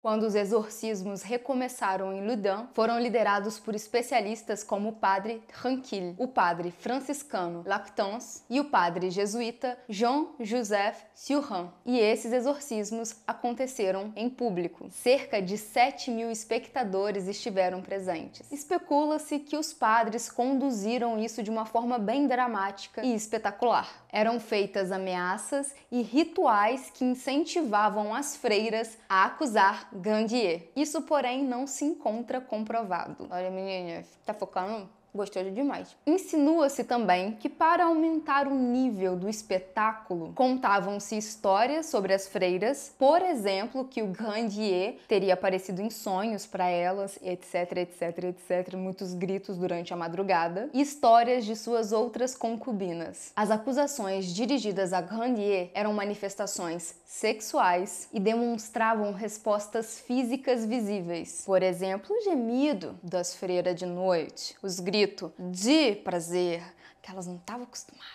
Quando os exorcismos recomeçaram em Loudun, foram liderados por especialistas como o padre Tranquille, o padre franciscano Lactance e o padre jesuíta Jean-Joseph Surin. E esses exorcismos aconteceram em público. Cerca de 7 mil espectadores estiveram presentes. Especula-se que os padres conduziram isso de uma forma bem dramática e espetacular. Eram feitas ameaças e rituais que incentivavam as freiras a acusar Gandier. Isso, porém, não se encontra comprovado. Olha, meninas, tá focando Gostoso demais. Insinua-se também que, para aumentar o nível do espetáculo, contavam-se histórias sobre as freiras, por exemplo, que o Grandier teria aparecido em sonhos para elas, etc, etc, etc, muitos gritos durante a madrugada, e histórias de suas outras concubinas. As acusações dirigidas a Grandier eram manifestações sexuais e demonstravam respostas físicas visíveis. Por exemplo, o gemido das freiras de noite, os gritos grito de prazer que elas não estavam acostumadas,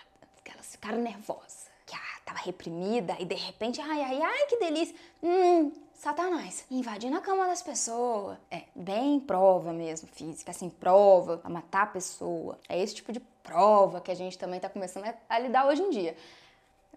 que elas ficaram nervosas, que ah, tava reprimida e de repente, ai, ai, ai, que delícia. Hum, Satanás invadindo a cama das pessoas. É, bem prova mesmo, física, assim, prova a matar a pessoa. É esse tipo de prova que a gente também tá começando a lidar hoje em dia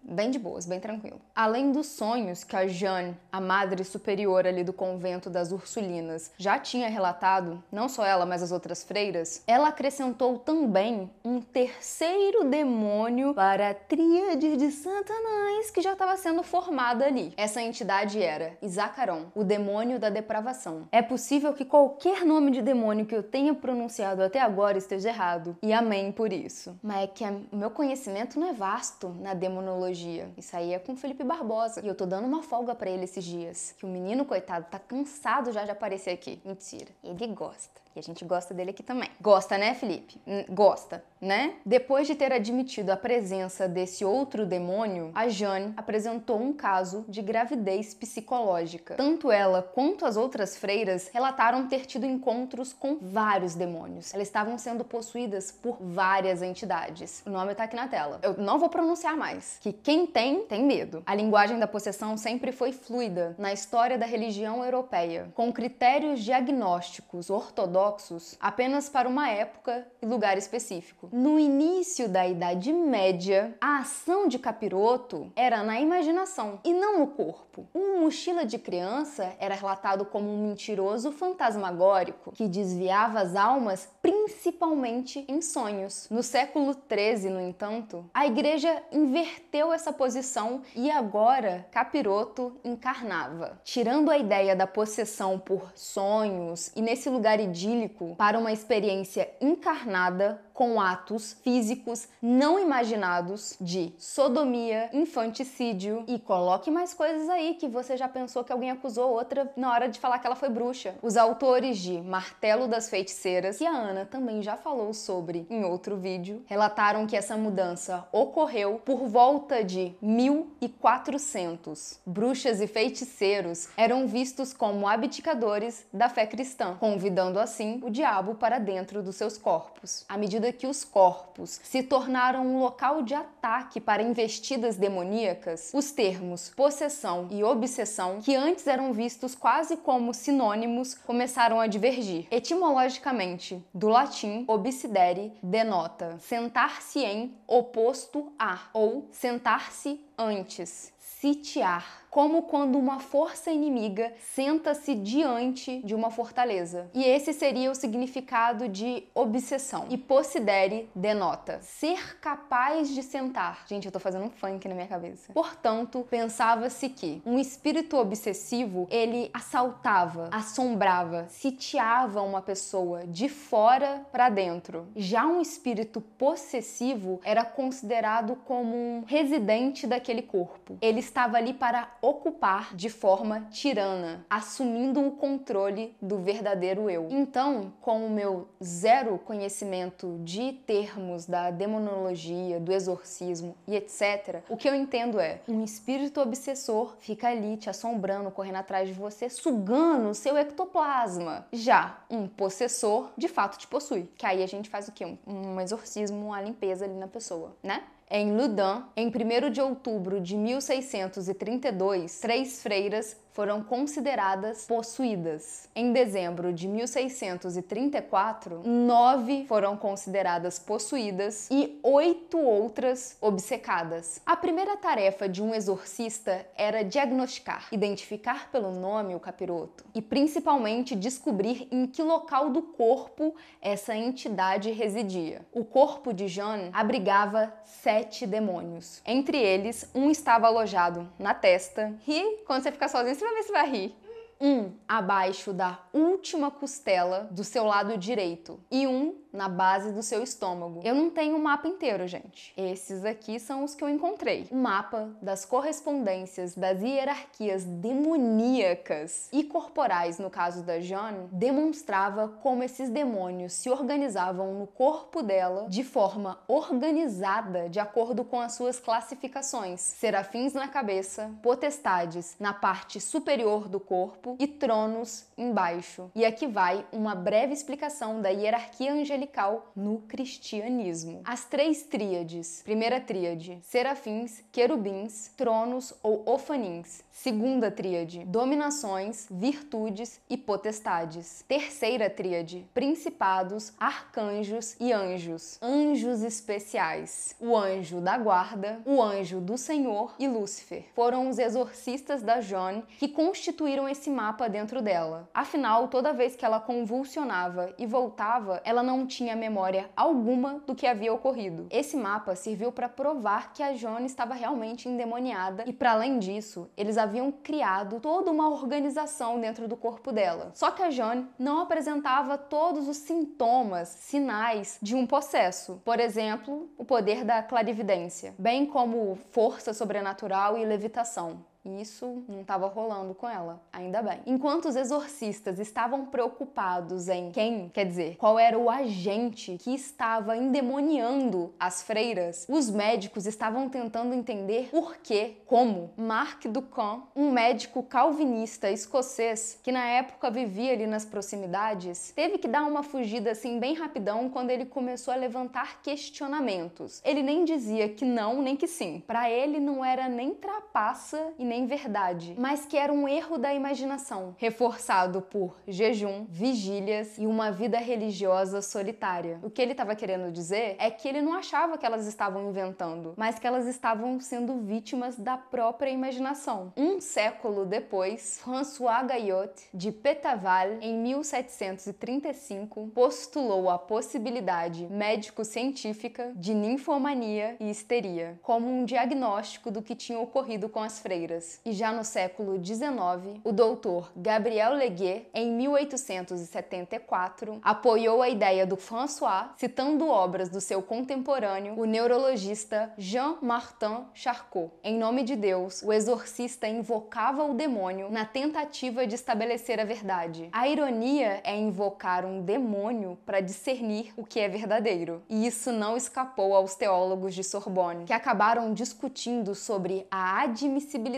bem de boas, bem tranquilo. Além dos sonhos que a Jeanne, a madre superior ali do convento das Ursulinas, já tinha relatado, não só ela, mas as outras freiras, ela acrescentou também um terceiro demônio para a tríade de Satanás que já estava sendo formada ali. Essa entidade era Isacaron, o demônio da depravação. É possível que qualquer nome de demônio que eu tenha pronunciado até agora esteja errado, e amém por isso. Mas é que o meu conhecimento não é vasto na demonologia isso aí é com o Felipe Barbosa. E eu tô dando uma folga para ele esses dias. Que o menino, coitado, tá cansado já de aparecer aqui. Mentira. Ele gosta. E a gente gosta dele aqui também. Gosta, né, Felipe? Gosta, né? Depois de ter admitido a presença desse outro demônio, a Jane apresentou um caso de gravidez psicológica. Tanto ela quanto as outras freiras relataram ter tido encontros com vários demônios. Elas estavam sendo possuídas por várias entidades. O nome tá aqui na tela. Eu não vou pronunciar mais. Que quem tem, tem medo. A linguagem da possessão sempre foi fluida na história da religião europeia, com critérios diagnósticos ortodoxos ortodoxos apenas para uma época e lugar específico. No início da Idade Média, a ação de capiroto era na imaginação e não no corpo. Um mochila de criança era relatado como um mentiroso fantasmagórico que desviava as almas principalmente em sonhos. No século XIII, no entanto, a igreja inverteu essa posição e agora capiroto encarnava, tirando a ideia da possessão por sonhos e nesse lugar idílico para uma experiência encarnada com atos físicos não imaginados de sodomia, infanticídio e coloque mais coisas aí que você já pensou que alguém acusou outra na hora de falar que ela foi bruxa. Os autores de Martelo das Feiticeiras, que a Ana também já falou sobre em outro vídeo, relataram que essa mudança ocorreu por volta de 1400. Bruxas e feiticeiros eram vistos como abdicadores da fé cristã, convidando assim o diabo para dentro dos seus corpos. À medida medida que os corpos se tornaram um local de ataque para investidas demoníacas, os termos possessão e obsessão, que antes eram vistos quase como sinônimos, começaram a divergir. Etimologicamente, do latim obsidere denota sentar-se em oposto a ou sentar-se antes, sitiar como quando uma força inimiga senta-se diante de uma fortaleza. E esse seria o significado de obsessão. E possidere denota ser capaz de sentar. Gente, eu tô fazendo um funk na minha cabeça. Portanto, pensava-se que um espírito obsessivo, ele assaltava, assombrava, sitiava uma pessoa de fora para dentro. Já um espírito possessivo era considerado como um residente daquele corpo. Ele estava ali para ocupar de forma tirana, assumindo o controle do verdadeiro eu. Então, com o meu zero conhecimento de termos da demonologia, do exorcismo e etc., o que eu entendo é um espírito obsessor fica ali te assombrando, correndo atrás de você, sugando seu ectoplasma. Já um possessor, de fato, te possui. Que aí a gente faz o quê? Um, um exorcismo, uma limpeza ali na pessoa, né? Em Loudun, em 1 de outubro de 1632, três freiras foram consideradas possuídas. Em dezembro de 1634, nove foram consideradas possuídas e oito outras obcecadas. A primeira tarefa de um exorcista era diagnosticar, identificar pelo nome o capiroto e principalmente descobrir em que local do corpo essa entidade residia. O corpo de Jean abrigava sete demônios. Entre eles, um estava alojado na testa. E quando você ficar sozinho, você vai ver se vai rir um abaixo da última costela do seu lado direito e um na base do seu estômago. Eu não tenho o um mapa inteiro, gente. Esses aqui são os que eu encontrei. O mapa das correspondências das hierarquias demoníacas e corporais, no caso da Jeanne, demonstrava como esses demônios se organizavam no corpo dela de forma organizada de acordo com as suas classificações: serafins na cabeça, potestades na parte superior do corpo e tronos embaixo. E aqui vai uma breve explicação da hierarquia angelical no cristianismo. As três tríades. Primeira tríade, serafins, querubins, tronos ou ofanins. Segunda tríade, dominações, virtudes e potestades. Terceira tríade, principados, arcanjos e anjos. Anjos especiais. O anjo da guarda, o anjo do Senhor e Lúcifer. Foram os exorcistas da Joan que constituíram esse mapa dentro dela. Afinal, toda vez que ela convulsionava e voltava, ela não tinha memória alguma do que havia ocorrido. Esse mapa serviu para provar que a Joan estava realmente endemoniada e para além disso, eles haviam criado toda uma organização dentro do corpo dela. Só que a Jane não apresentava todos os sintomas, sinais de um possesso. Por exemplo, o poder da clarividência, bem como força sobrenatural e levitação. E isso não estava rolando com ela, ainda bem. Enquanto os exorcistas estavam preocupados em quem, quer dizer, qual era o agente que estava endemoniando as freiras, os médicos estavam tentando entender por que, como Mark Ducamp, um médico calvinista escocês que na época vivia ali nas proximidades, teve que dar uma fugida assim bem rapidão quando ele começou a levantar questionamentos. Ele nem dizia que não nem que sim. Para ele não era nem trapaça e nem nem verdade, mas que era um erro da imaginação, reforçado por jejum, vigílias e uma vida religiosa solitária. O que ele estava querendo dizer é que ele não achava que elas estavam inventando, mas que elas estavam sendo vítimas da própria imaginação. Um século depois, François Gayot, de Petaval, em 1735, postulou a possibilidade médico-científica de ninfomania e histeria como um diagnóstico do que tinha ocorrido com as freiras e já no século XIX, o doutor Gabriel Leguet, em 1874, apoiou a ideia do François, citando obras do seu contemporâneo, o neurologista Jean-Martin Charcot. Em nome de Deus, o exorcista invocava o demônio na tentativa de estabelecer a verdade. A ironia é invocar um demônio para discernir o que é verdadeiro. E isso não escapou aos teólogos de Sorbonne, que acabaram discutindo sobre a admissibilidade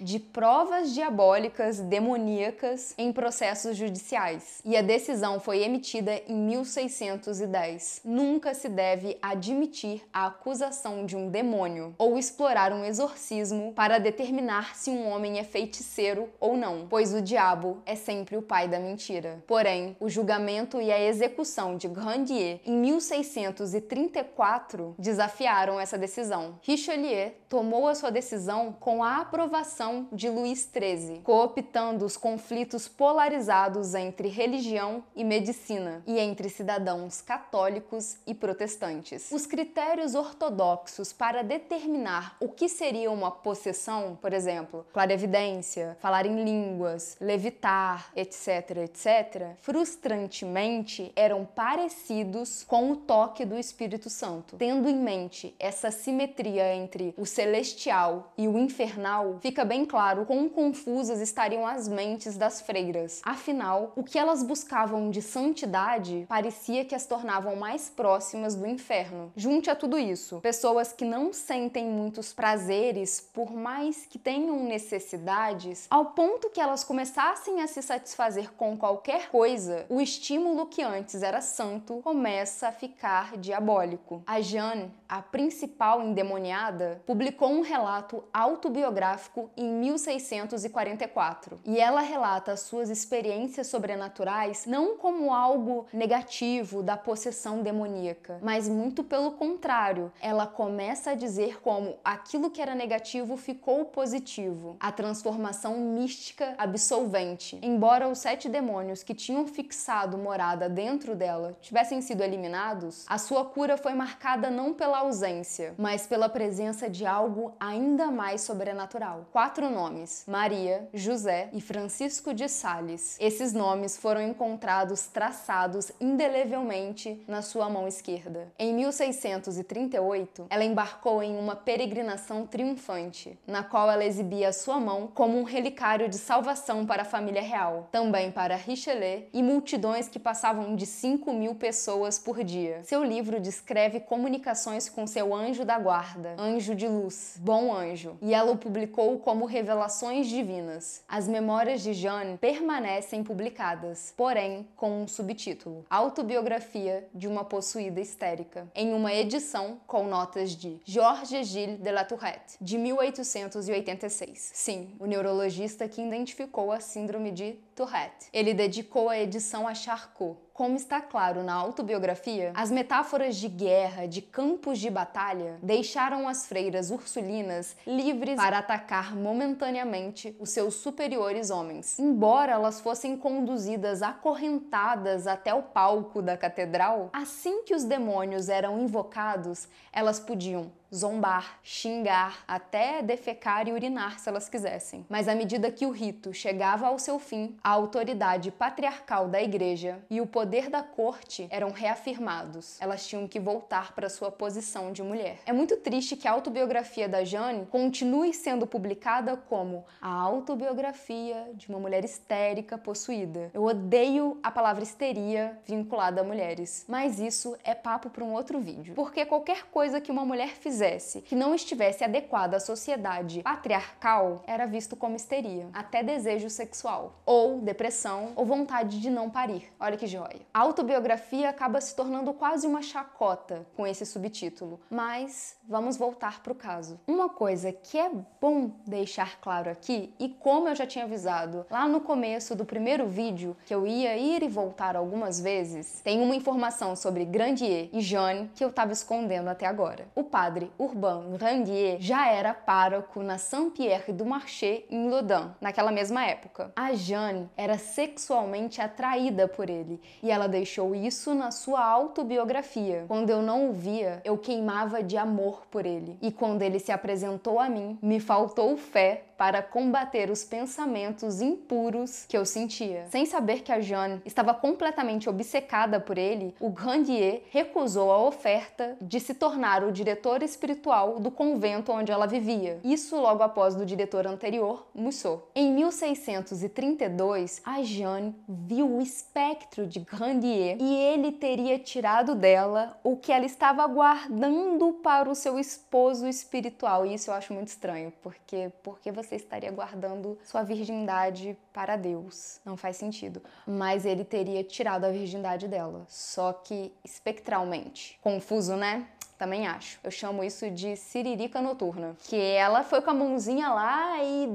de provas diabólicas demoníacas em processos judiciais. E a decisão foi emitida em 1610. Nunca se deve admitir a acusação de um demônio ou explorar um exorcismo para determinar se um homem é feiticeiro ou não, pois o diabo é sempre o pai da mentira. Porém, o julgamento e a execução de Grandier em 1634 desafiaram essa decisão. Richelieu tomou a sua decisão com a aprovação de Luís XIII, cooptando os conflitos polarizados entre religião e medicina e entre cidadãos católicos e protestantes. Os critérios ortodoxos para determinar o que seria uma possessão, por exemplo, clarevidência, falar em línguas, levitar, etc, etc, frustrantemente eram parecidos com o toque do Espírito Santo. Tendo em mente essa simetria entre o celestial e o infernal, fica bem claro quão confusas estariam as mentes das freiras. Afinal, o que elas buscavam de santidade parecia que as tornavam mais próximas do inferno. Junte a tudo isso, pessoas que não sentem muitos prazeres, por mais que tenham necessidades, ao ponto que elas começassem a se satisfazer com qualquer coisa, o estímulo que antes era santo começa a ficar diabólico. A Jeanne, a principal endemoniada, publicou publicou um relato autobiográfico em 1644. E ela relata suas experiências sobrenaturais não como algo negativo da possessão demoníaca, mas muito pelo contrário. Ela começa a dizer como aquilo que era negativo ficou positivo, a transformação mística absolvente. Embora os sete demônios que tinham fixado morada dentro dela tivessem sido eliminados, a sua cura foi marcada não pela ausência, mas pela presença de algo ainda mais sobrenatural. Quatro nomes: Maria, José e Francisco de Sales. Esses nomes foram encontrados traçados indelevelmente na sua mão esquerda. Em 1638, ela embarcou em uma peregrinação triunfante, na qual ela exibia sua mão como um relicário de salvação para a família real, também para Richelieu e multidões que passavam de 5 mil pessoas por dia. Seu livro descreve comunicações com seu anjo da guarda, anjo de luz, bom anjo, e ela o publicou como revelações divinas. As memórias de Jeanne permanecem publicadas, porém com um subtítulo: Autobiografia de uma possuída histérica, em uma edição com notas de Georges Gilles de la Tourette, de 1886. Sim, o neurologista que identificou a síndrome de Tourette. Ele dedicou a edição a Charcot, como está claro na autobiografia, as metáforas de guerra, de campos de batalha, deixaram as freiras ursulinas livres para atacar momentaneamente os seus superiores homens. Embora elas fossem conduzidas acorrentadas até o palco da catedral, assim que os demônios eram invocados, elas podiam zombar, xingar, até defecar e urinar se elas quisessem. Mas à medida que o rito chegava ao seu fim, a autoridade patriarcal da igreja e o poder da corte eram reafirmados. Elas tinham que voltar para sua posição de mulher. É muito triste que a autobiografia da Jane continue sendo publicada como a autobiografia de uma mulher histérica possuída. Eu odeio a palavra histeria vinculada a mulheres, mas isso é papo para um outro vídeo. Porque qualquer coisa que uma mulher fizer fizesse que não estivesse adequado à sociedade patriarcal era visto como histeria, até desejo sexual, ou depressão, ou vontade de não parir. Olha que joia. A autobiografia acaba se tornando quase uma chacota com esse subtítulo, mas vamos voltar para o caso. Uma coisa que é bom deixar claro aqui, e como eu já tinha avisado lá no começo do primeiro vídeo, que eu ia ir e voltar algumas vezes, tem uma informação sobre Grandier e Jeanne que eu estava escondendo até agora. O padre Urbain Grandier já era pároco na Saint-Pierre du Marché em Loudun, naquela mesma época. A Jeanne era sexualmente atraída por ele e ela deixou isso na sua autobiografia. Quando eu não o via, eu queimava de amor por ele. E quando ele se apresentou a mim, me faltou fé para combater os pensamentos impuros que eu sentia. Sem saber que a Jeanne estava completamente obcecada por ele, o Grandier recusou a oferta de se tornar o diretor espiritual do convento onde ela vivia. Isso logo após do diretor anterior, Mussot. Em 1632, a Jeanne viu o espectro de Grandier e ele teria tirado dela o que ela estava guardando para o seu esposo espiritual. E isso eu acho muito estranho, porque porque você estaria guardando sua virgindade para Deus. Não faz sentido. Mas ele teria tirado a virgindade dela, só que espectralmente. Confuso, né? Também acho. Eu chamo isso de siririca noturna. Que ela foi com a mãozinha lá e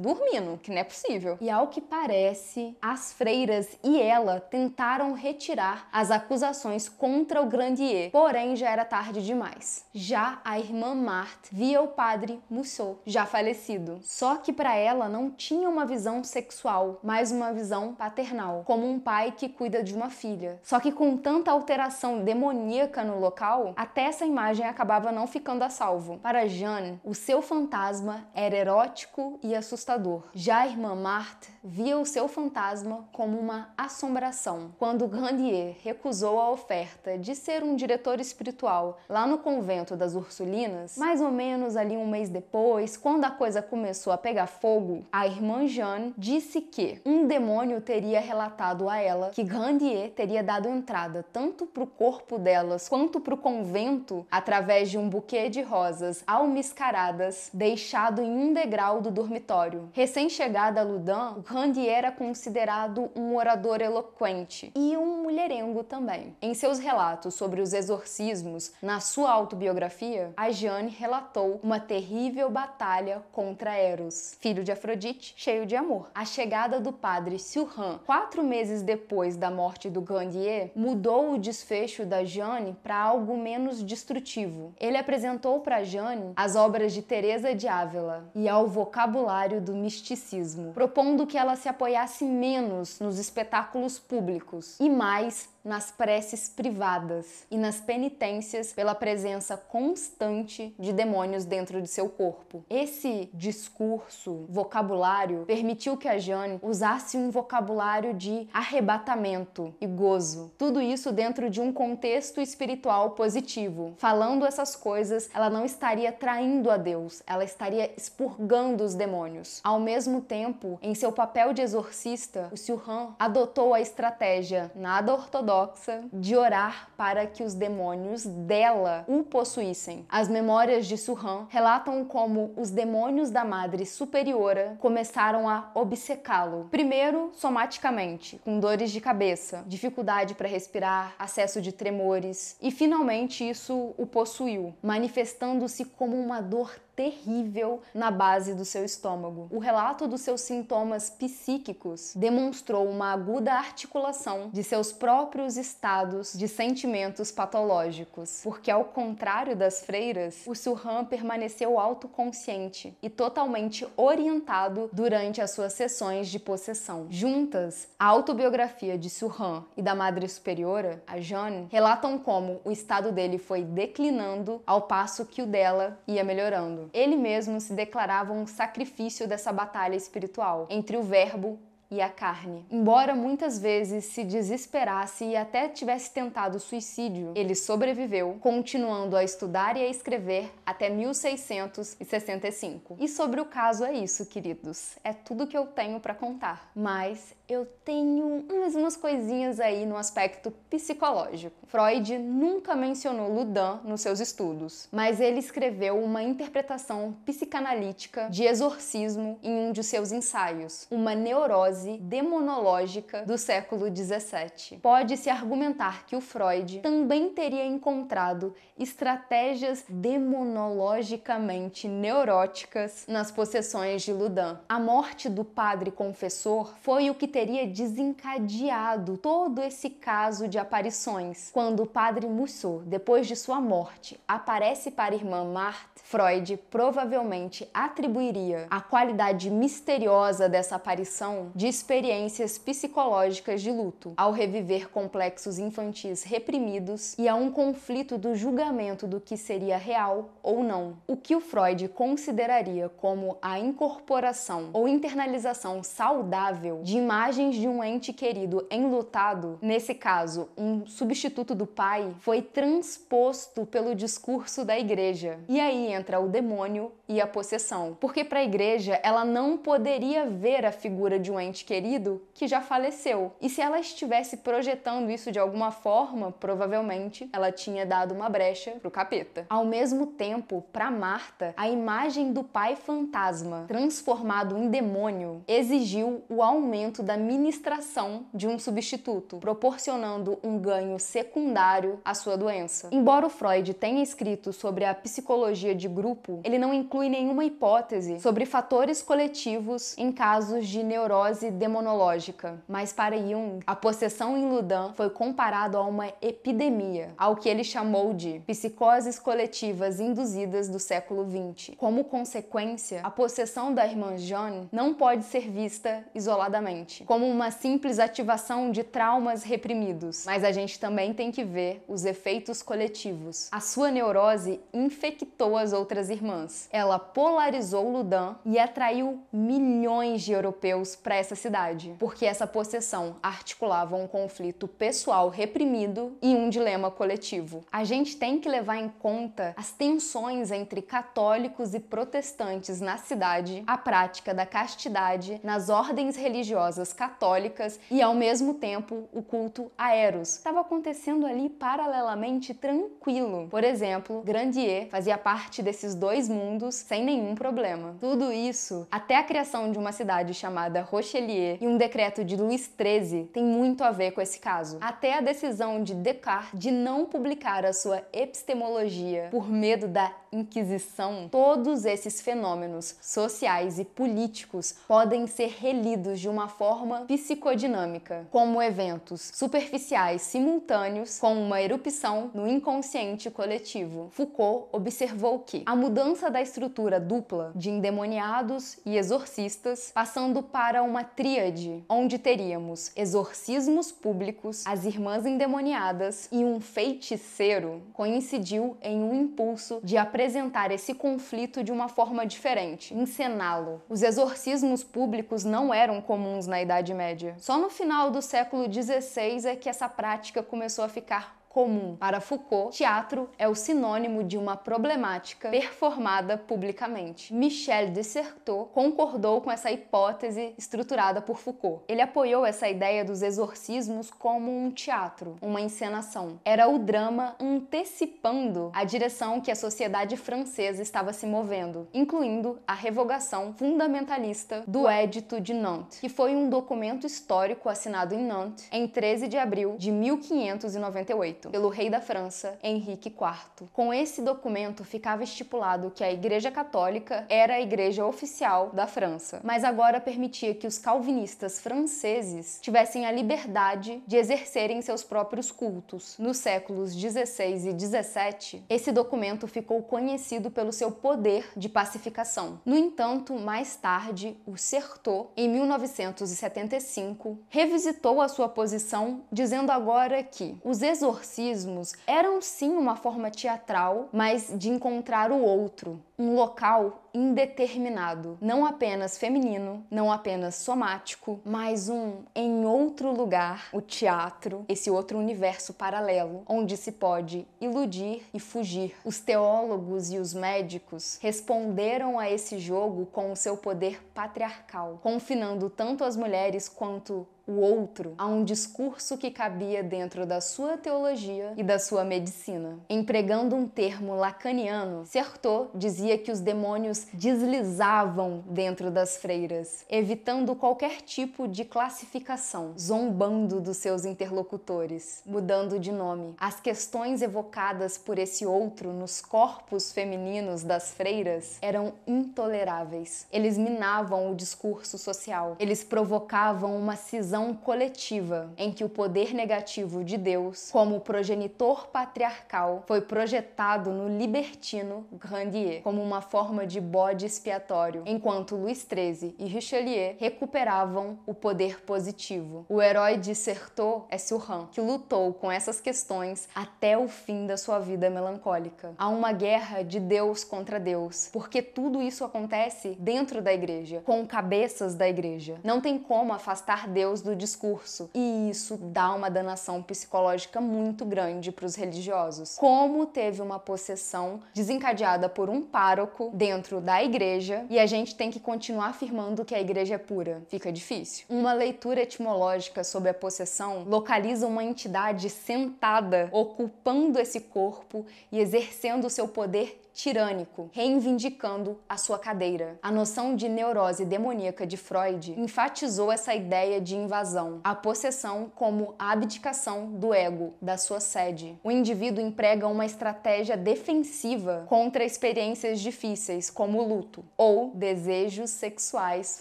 dormindo, que não é possível. E ao que parece, as freiras e ela tentaram retirar as acusações contra o Grandier, porém já era tarde demais. Já a irmã Marthe via o padre Mussot, já falecido. Só que para ela não tinha uma visão sexual, mas uma visão paternal, como um pai que cuida de uma filha. Só que com tanta alteração demoníaca no local, até essa imagem acabava não ficando a salvo. Para Jeanne, o seu fantasma era erótico e assustador. Já a irmã Marthe via o seu fantasma como uma assombração. Quando Grandier recusou a oferta de ser um diretor espiritual lá no convento das Ursulinas, mais ou menos ali um mês depois, quando a coisa começou a pegar fogo, a irmã Jeanne disse que um demônio teria relatado a ela que Grandier teria dado entrada tanto para o corpo delas quanto para o convento através de um buquê de rosas almiscaradas deixado em um degrau do dormitório. Recém-chegada a Ludan, Randy era considerado um orador eloquente e um mulherengo também. Em seus relatos sobre os exorcismos, na sua autobiografia, a Jeanne relatou uma terrível batalha contra Eros, filho de Afrodite, cheio de amor. A chegada do padre Sylvain, quatro meses depois da morte do Grandier, mudou o desfecho da Jeanne para algo menos destrutivo. Ele apresentou para Jeanne as obras de Teresa de Ávila e ao vocabulário do misticismo, propondo que ela se apoiasse menos nos espetáculos públicos e mais nas preces privadas e nas penitências pela presença constante de demônios dentro de seu corpo. Esse discurso, vocabulário, permitiu que a Jane usasse um vocabulário de arrebatamento e gozo. Tudo isso dentro de um contexto espiritual positivo. Falando essas coisas, ela não estaria traindo a Deus, ela estaria expurgando os demônios. Ao mesmo tempo, em seu papel de exorcista, o Silhan adotou a estratégia nada ortodoxa ortodoxa de orar para que os demônios dela o possuíssem. As memórias de Surran relatam como os demônios da Madre Superiora começaram a obcecá-lo. Primeiro, somaticamente, com dores de cabeça, dificuldade para respirar, acesso de tremores, e finalmente isso o possuiu, manifestando-se como uma dor terrível na base do seu estômago. O relato dos seus sintomas psíquicos demonstrou uma aguda articulação de seus próprios estados de sentimentos patológicos, porque ao contrário das freiras, o Surran permaneceu autoconsciente e totalmente orientado durante as suas sessões de possessão. Juntas, a autobiografia de Surran e da Madre Superiora, a Jeanne, relatam como o estado dele foi declinando ao passo que o dela ia melhorando ele mesmo se declarava um sacrifício dessa batalha espiritual entre o Verbo e a carne. Embora muitas vezes se desesperasse e até tivesse tentado suicídio, ele sobreviveu, continuando a estudar e a escrever até 1665. E sobre o caso é isso, queridos. É tudo que eu tenho para contar. Mas eu tenho umas, umas coisinhas aí no aspecto psicológico. Freud nunca mencionou Ludin nos seus estudos, mas ele escreveu uma interpretação psicanalítica de exorcismo em um de seus ensaios, uma neurose demonológica do século XVII. Pode-se argumentar que o Freud também teria encontrado estratégias demonologicamente neuróticas nas possessões de Ludin. A morte do padre confessor foi o que teria desencadeado todo esse caso de aparições. Quando o padre Mussot, depois de sua morte, aparece para a irmã Marthe, Freud provavelmente atribuiria a qualidade misteriosa dessa aparição de experiências psicológicas de luto, ao reviver complexos infantis reprimidos e a um conflito do julgamento do que seria real ou não. O que o Freud consideraria como a incorporação ou internalização saudável de imagens de um ente querido enlutado, nesse caso, um substituto do pai, foi transposto pelo discurso da igreja. E aí entra o demônio e a possessão. Porque para a igreja, ela não poderia ver a figura de um ente querido que já faleceu. E se ela estivesse projetando isso de alguma forma, provavelmente ela tinha dado uma brecha pro capeta. Ao mesmo tempo, para Marta, a imagem do pai fantasma, transformado em demônio, exigiu o aumento da administração de um substituto, proporcionando um ganho secundário à sua doença. Embora o Freud tenha escrito sobre a psicologia de grupo, ele não inclui nenhuma hipótese sobre fatores coletivos em casos de neurose demonológica. Mas para Jung, a possessão em Ludin foi comparado a uma epidemia, ao que ele chamou de psicoses coletivas induzidas do século XX. Como consequência, a possessão da irmã Jeanne não pode ser vista isoladamente como uma simples ativação de traumas reprimidos, mas a gente também tem que ver os efeitos coletivos. A sua neurose infectou as outras irmãs. Ela polarizou Ludan e atraiu milhões de europeus para essa cidade, porque essa possessão articulava um conflito pessoal reprimido e um dilema coletivo. A gente tem que levar em conta as tensões entre católicos e protestantes na cidade, a prática da castidade nas ordens religiosas católicas e ao mesmo tempo o culto a Eros. Estava acontecendo ali paralelamente tranquilo. Por exemplo, Grandier fazia parte desses dois mundos sem nenhum problema. Tudo isso, até a criação de uma cidade chamada Rochelier e um decreto de Luís XIII tem muito a ver com esse caso. Até a decisão de Descartes de não publicar a sua epistemologia por medo da Inquisição, todos esses fenômenos sociais e políticos podem ser relidos de uma forma psicodinâmica, como eventos superficiais simultâneos com uma erupção no inconsciente coletivo. Foucault observou que a mudança da estrutura dupla de endemoniados e exorcistas, passando para uma tríade, onde teríamos exorcismos públicos, as irmãs endemoniadas e um feiticeiro, coincidiu em um impulso de aprendizagem apresentar esse conflito de uma forma diferente, encená-lo. Os exorcismos públicos não eram comuns na Idade Média. Só no final do século XVI é que essa prática começou a ficar comum. Para Foucault, teatro é o sinônimo de uma problemática performada publicamente. Michel de Certeau concordou com essa hipótese estruturada por Foucault. Ele apoiou essa ideia dos exorcismos como um teatro, uma encenação. Era o drama antecipando a direção que a sociedade francesa estava se movendo, incluindo a revogação fundamentalista do Édito de Nantes, que foi um documento histórico assinado em Nantes em 13 de abril de 1598 pelo rei da França, Henrique IV. Com esse documento ficava estipulado que a Igreja Católica era a igreja oficial da França, mas agora permitia que os calvinistas franceses tivessem a liberdade de exercerem seus próprios cultos. Nos séculos 16 e 17, esse documento ficou conhecido pelo seu poder de pacificação. No entanto, mais tarde, o Certeau, em 1975, revisitou a sua posição, dizendo agora que os exorcistas exorcismos eram sim uma forma teatral, mas de encontrar o outro, um local indeterminado, não apenas feminino, não apenas somático, mas um em outro lugar, o teatro, esse outro universo paralelo, onde se pode iludir e fugir. Os teólogos e os médicos responderam a esse jogo com o seu poder patriarcal, confinando tanto as mulheres quanto o outro a um discurso que cabia dentro da sua teologia e da sua medicina. Empregando um termo lacaniano, Certeau dizia que os demônios deslizavam dentro das freiras, evitando qualquer tipo de classificação, zombando dos seus interlocutores, mudando de nome. As questões evocadas por esse outro nos corpos femininos das freiras eram intoleráveis. Eles minavam o discurso social, eles provocavam uma cisão coletiva em que o poder negativo de Deus, como progenitor patriarcal, foi projetado no libertino Grandier como uma forma de bode expiatório, enquanto Luís XIII e Richelieu recuperavam o poder positivo. O herói de Certeau é Surran, que lutou com essas questões até o fim da sua vida melancólica. Há uma guerra de Deus contra Deus, porque tudo isso acontece dentro da igreja, com cabeças da igreja. Não tem como afastar Deus do discurso, e isso dá uma danação psicológica muito grande para os religiosos. Como teve uma possessão desencadeada por um pároco dentro da igreja e a gente tem que continuar afirmando que a igreja é pura. Fica difícil. Uma leitura etimológica sobre a possessão localiza uma entidade sentada ocupando esse corpo e exercendo seu poder tirânico, reivindicando a sua cadeira. A noção de neurose demoníaca de Freud enfatizou essa ideia de invasão, a possessão como a abdicação do ego, da sua sede. O indivíduo emprega uma estratégia defensiva contra experiências difíceis, como o luto ou desejos sexuais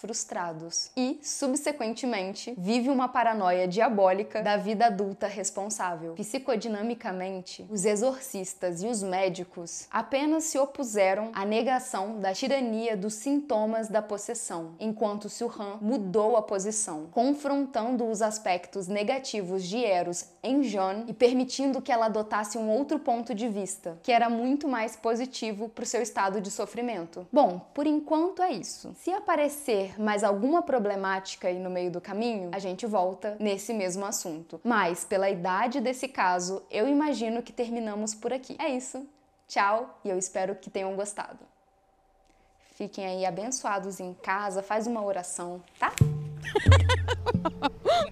frustrados, e, subsequentemente, vive uma paranoia diabólica da vida adulta responsável. Psicodinamicamente, os exorcistas e os médicos apenas se opuseram à negação da tirania dos sintomas da possessão, enquanto Surran mudou a posição, confrontando os aspectos negativos de Eros em John e permitindo que ela adotasse um outro ponto de vista, que era muito mais positivo para o seu estado de sofrimento. Bom, por enquanto é isso. Se aparecer mais alguma problemática aí no meio do caminho, a gente volta nesse mesmo assunto. Mas, pela idade desse caso, eu imagino que terminamos por aqui. É isso. Tchau e eu espero que tenham gostado. Fiquem aí abençoados em casa, faz uma oração, tá?